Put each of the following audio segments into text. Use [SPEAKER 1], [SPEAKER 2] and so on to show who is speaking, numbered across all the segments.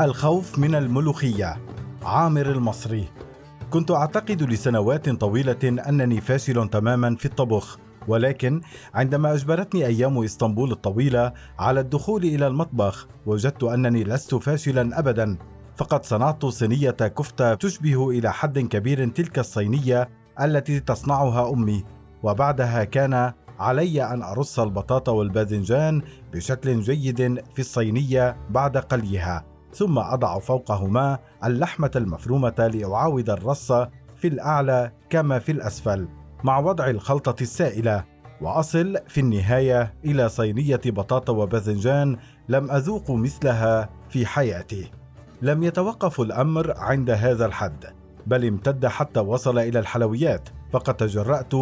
[SPEAKER 1] الخوف من الملوخية. عامر المصري. كنت أعتقد لسنوات طويلة أنني فاشل تماما في الطبخ ولكن عندما أجبرتني أيام إسطنبول الطويلة على الدخول إلى المطبخ وجدت أنني لست فاشلا أبدا فقد صنعت صينية كفتة تشبه إلى حد كبير تلك الصينية التي تصنعها أمي وبعدها كان علي أن أرص البطاطا والباذنجان بشكل جيد في الصينية بعد قليها. ثم أضع فوقهما اللحمة المفرومة لأعاود الرص في الأعلى كما في الأسفل مع وضع الخلطة السائلة وأصل في النهاية إلى صينية بطاطا وباذنجان لم أذوق مثلها في حياتي. لم يتوقف الأمر عند هذا الحد بل امتد حتى وصل إلى الحلويات فقد تجرأت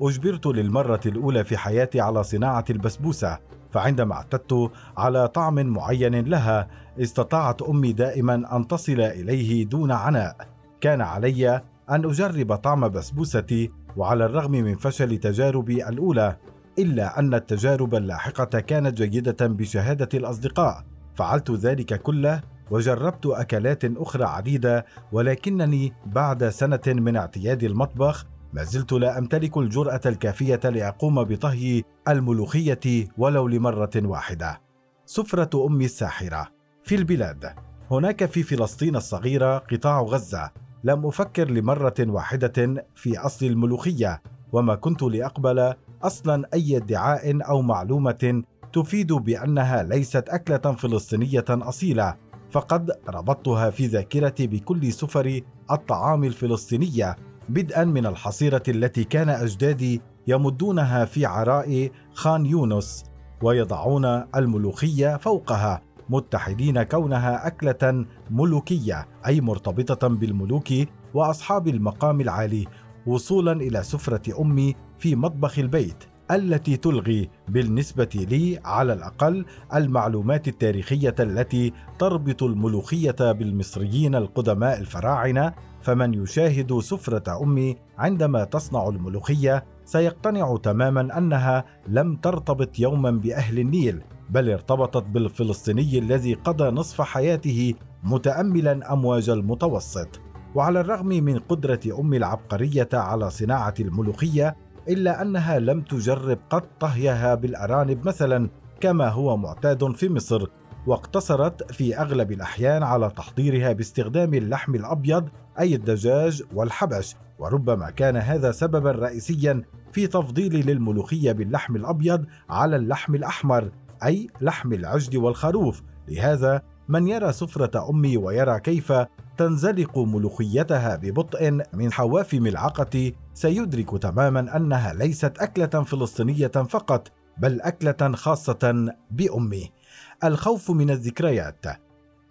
[SPEAKER 1] أجبرت للمرة الأولى في حياتي على صناعة البسبوسة. فعندما اعتدت على طعم معين لها استطاعت أمي دائما أن تصل إليه دون عناء. كان علي أن أجرب طعم بسبوستي وعلى الرغم من فشل تجاربي الأولى إلا أن التجارب اللاحقة كانت جيدة بشهادة الأصدقاء. فعلت ذلك كله وجربت أكلات أخرى عديدة ولكنني بعد سنة من اعتياد المطبخ ما زلت لا أمتلك الجرأة الكافية لأقوم بطهي الملوخية ولو لمرة واحدة. سفرة أمي الساحرة في البلاد. هناك في فلسطين الصغيره قطاع غزة. لم أفكر لمرة واحدة في أصل الملوخية وما كنت لأقبل أصلا أي ادعاء أو معلومة تفيد بأنها ليست أكلة فلسطينية أصيلة. فقد ربطتها في ذاكرتي بكل سفر الطعام الفلسطينية بدءا من الحصيرة التي كان أجدادي يمدونها في عراء خان يونس ويضعون الملوخية فوقها متحدين كونها أكلة ملوكية أي مرتبطة بالملوك وأصحاب المقام العالي وصولا إلى سفرة أمي في مطبخ البيت. التي تلغي بالنسبة لي على الأقل المعلومات التاريخية التي تربط الملوخية بالمصريين القدماء الفراعنة فمن يشاهد سفرة أمي عندما تصنع الملوخية سيقتنع تماما أنها لم ترتبط يوما بأهل النيل بل ارتبطت بالفلسطيني الذي قضى نصف حياته متأملا أمواج المتوسط. وعلى الرغم من قدرة أم العبقرية على صناعة الملوخية إلا أنها لم تجرب قط طهيها بالأرانب مثلا كما هو معتاد في مصر. واقتصرت في أغلب الأحيان على تحضيرها باستخدام اللحم الأبيض أي الدجاج والحبش وربما كان هذا سببا رئيسيا في تفضيلي للملوخية باللحم الأبيض على اللحم الأحمر أي لحم العجل والخروف. لهذا من يرى سفرة أمي ويرى كيف تنزلق ملوخيتها ببطء من حواف ملعقه سيدرك تماما أنها ليست أكلة فلسطينية فقط بل أكلة خاصة بأمي. الخوف من الذكريات.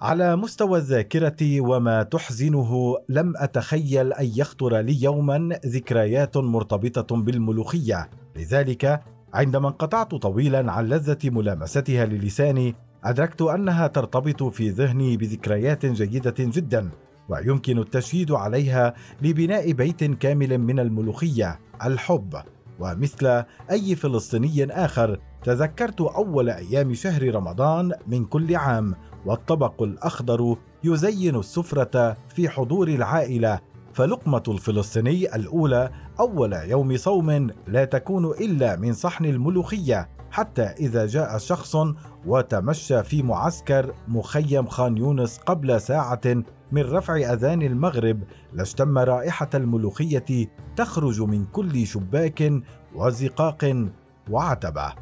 [SPEAKER 1] على مستوى الذاكرة وما تحزنه لم أتخيل أن يخطر لي يوما ذكريات مرتبطة بالملوخية. لذلك عندما انقطعت طويلا عن لذة ملامستها للساني أدركت أنها ترتبط في ذهني بذكريات جيدة جدا ويمكن التشييد عليها لبناء بيت كامل من الملوخية الحب. ومثل أي فلسطيني آخر تذكرت أول أيام شهر رمضان من كل عام والطبق الأخضر يزين السفرة في حضور العائلة فلقمة الفلسطيني الأولى أول يوم صوم لا تكون إلا من صحن الملوخية حتى إذا جاء شخص وتمشى في معسكر مخيم خان يونس قبل ساعة من رفع أذان المغرب لاشتم رائحة الملوخية تخرج من كل شباك وزقاق وعتبة.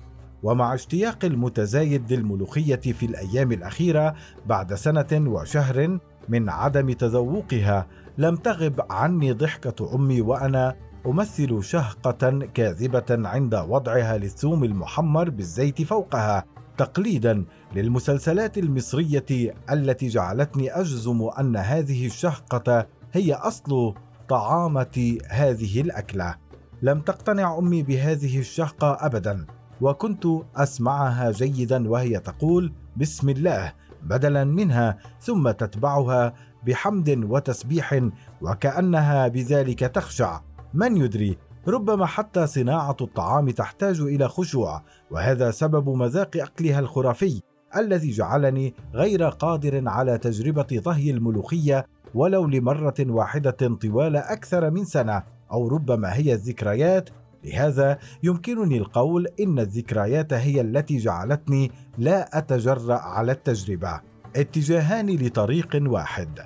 [SPEAKER 1] ومع اشتياق المتزايد للملوخية في الأيام الأخيرة بعد سنة وشهر من عدم تذوقها لم تغب عني ضحكة أمي وأنا أمثل شهقة كاذبة عند وضعها للثوم المحمر بالزيت فوقها تقليدا للمسلسلات المصرية التي جعلتني أجزم أن هذه الشهقة هي أصل طعامة هذه الأكلة. لم تقتنع أمي بهذه الشهقة ابدا وكنت أسمعها جيدا وهي تقول بسم الله! بدلا منها ثم تتبعها بحمد وتسبيح وكأنها بذلك تخشع. من يدري؟ ربما حتى صناعة الطعام تحتاج إلى خشوع وهذا سبب مذاق أكلها الخرافي الذي جعلني غير قادر على تجربة طهي الملوخية ولو لمرة واحدة طوال أكثر من سنة أو ربما هي الذكريات لهذا يمكنني القول إن الذكريات هي التي جعلتني لا أتجرأ على التجربة اتجاهان لطريق واحد.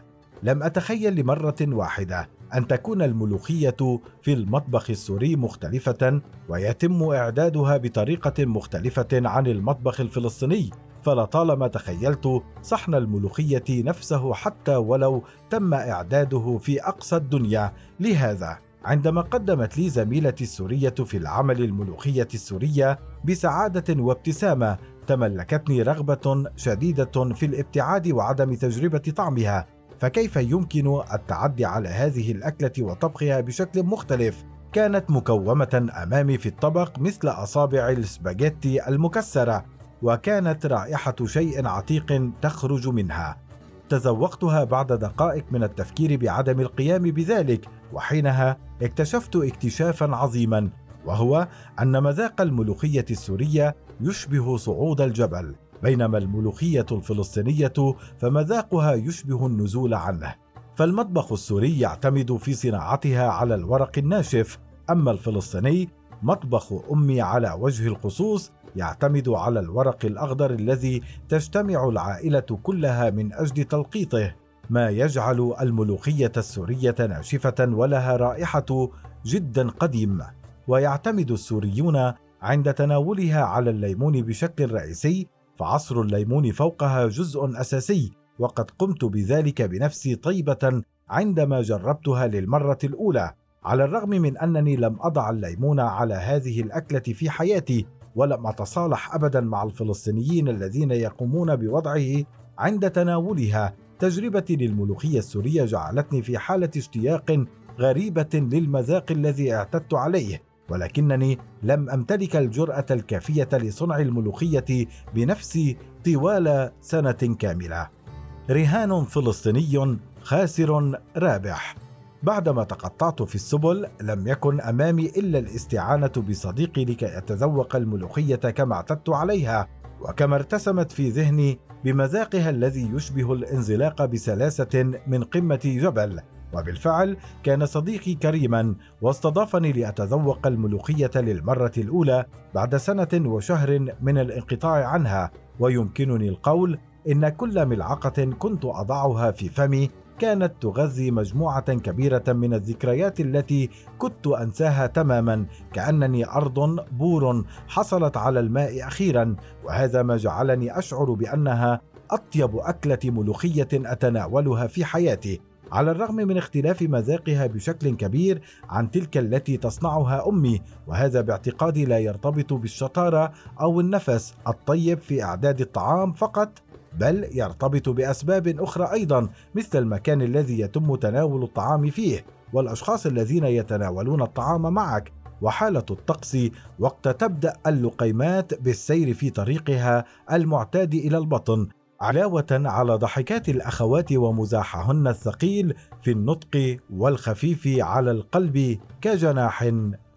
[SPEAKER 1] لم أتخيل لمرة واحدة أن تكون الملوخية في المطبخ السوري مختلفة ويتم إعدادها بطريقة مختلفة عن المطبخ الفلسطيني. فلطالما تخيلت صحن الملوخية نفسه حتى ولو تم إعداده في أقصى الدنيا لهذا عندما قدمت لي زميلتي السورية في العمل الملوخية السورية بسعادة وابتسامة تملكتني رغبة شديدة في الابتعاد وعدم تجربة طعمها فكيف يمكن التعدي على هذه الأكلة وطبخها بشكل مختلف؟ كانت مكومة أمامي في الطبق مثل أصابع السباجيتي المكسرة وكانت رائحة شيء عتيق تخرج منها. تذوقتها بعد دقائق من التفكير بعدم القيام بذلك وحينها اكتشفت اكتشافا عظيما وهو أن مذاق الملوخية السورية يشبه صعود الجبل بينما الملوخية الفلسطينية فمذاقها يشبه النزول عنه. فالمطبخ السوري يعتمد في صناعتها على الورق الناشف أما الفلسطيني مطبخ أمي على وجه الخصوص يعتمد على الورق الأخضر الذي تجتمع العائلة كلها من أجل تلقيطه. ما يجعل الملوخية السورية ناشفة ولها رائحة جدا قديم ويعتمد السوريون عند تناولها على الليمون بشكل رئيسي فعصر الليمون فوقها جزء أساسي وقد قمت بذلك بنفسي طيبة عندما جربتها للمرة الأولى على الرغم من أنني لم أضع الليمون على هذه الأكلة في حياتي ولم أتصالح ابدا مع الفلسطينيين الذين يقومون بوضعه عند تناولها. تجربتي للملوخية السورية جعلتني في حالة اشتياق غريبة للمذاق الذي اعتدت عليه ولكنني لم أمتلك الجرأة الكافية لصنع الملوخية بنفسي طوال سنة كاملة. رهان فلسطيني خاسر رابح. بعدما تقطعت في السبل لم يكن أمامي إلا الاستعانة بصديقي لكي أتذوق الملوخية كما اعتدت عليها وكما ارتسمت في ذهني بمذاقها الذي يشبه الانزلاق بسلاسة من قمة جبل. وبالفعل كان صديقي كريما واستضافني لأتذوق الملوخية للمرة الأولى بعد سنة وشهر من الانقطاع عنها. ويمكنني القول إن كل ملعقة كنت أضعها في فمي كانت تغذي مجموعة كبيرة من الذكريات التي كنت أنساها تماما كأنني أرض بور حصلت على الماء أخيرا وهذا ما جعلني أشعر بأنها أطيب أكلة ملوخية أتناولها في حياتي. على الرغم من اختلاف مذاقها بشكل كبير عن تلك التي تصنعها أمي وهذا باعتقادي لا يرتبط بالشطارة أو النفس الطيب في أعداد الطعام فقط بل يرتبط بأسباب أخرى أيضا مثل المكان الذي يتم تناول الطعام فيه والأشخاص الذين يتناولون الطعام معك وحالة الطقس وقت تبدأ اللقيمات بالسير في طريقها المعتاد إلى البطن علاوة على ضحكات الأخوات ومزاحهن الثقيل في النطق والخفيف على القلب كجناح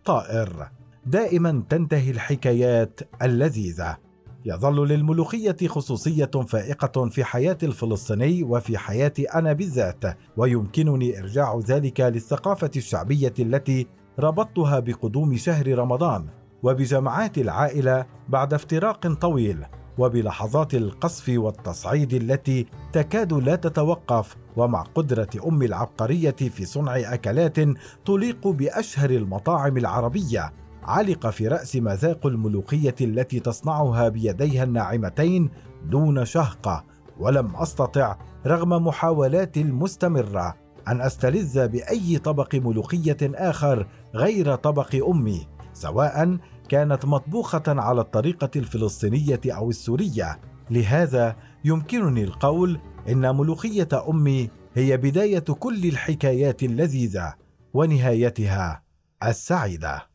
[SPEAKER 1] طائر. دائما تنتهي الحكايات اللذيذة. يظل للملوخية خصوصية فائقة في حياة الفلسطيني وفي حياتي أنا بالذات، ويمكنني إرجاع ذلك للثقافة الشعبية التي ربطتها بقدوم شهر رمضان، وبجمعات العائلة بعد افتراق طويل، وبلحظات القصف والتصعيد التي تكاد لا تتوقف، ومع قدرة أم العبقرية في صنع أكلات تليق بأشهر المطاعم العربية علق في رأس مذاق الملوخية التي تصنعها بيديها الناعمتين دون شهقه ولم أستطع رغم محاولاتي المستمره أن أستلذ بأي طبق ملوخية آخر غير طبق أمي سواء كانت مطبوخة على الطريقة الفلسطينية أو السورية. لهذا يمكنني القول إن ملوخية أمي هي بداية كل الحكايات اللذيذة ونهايتها السعيدة.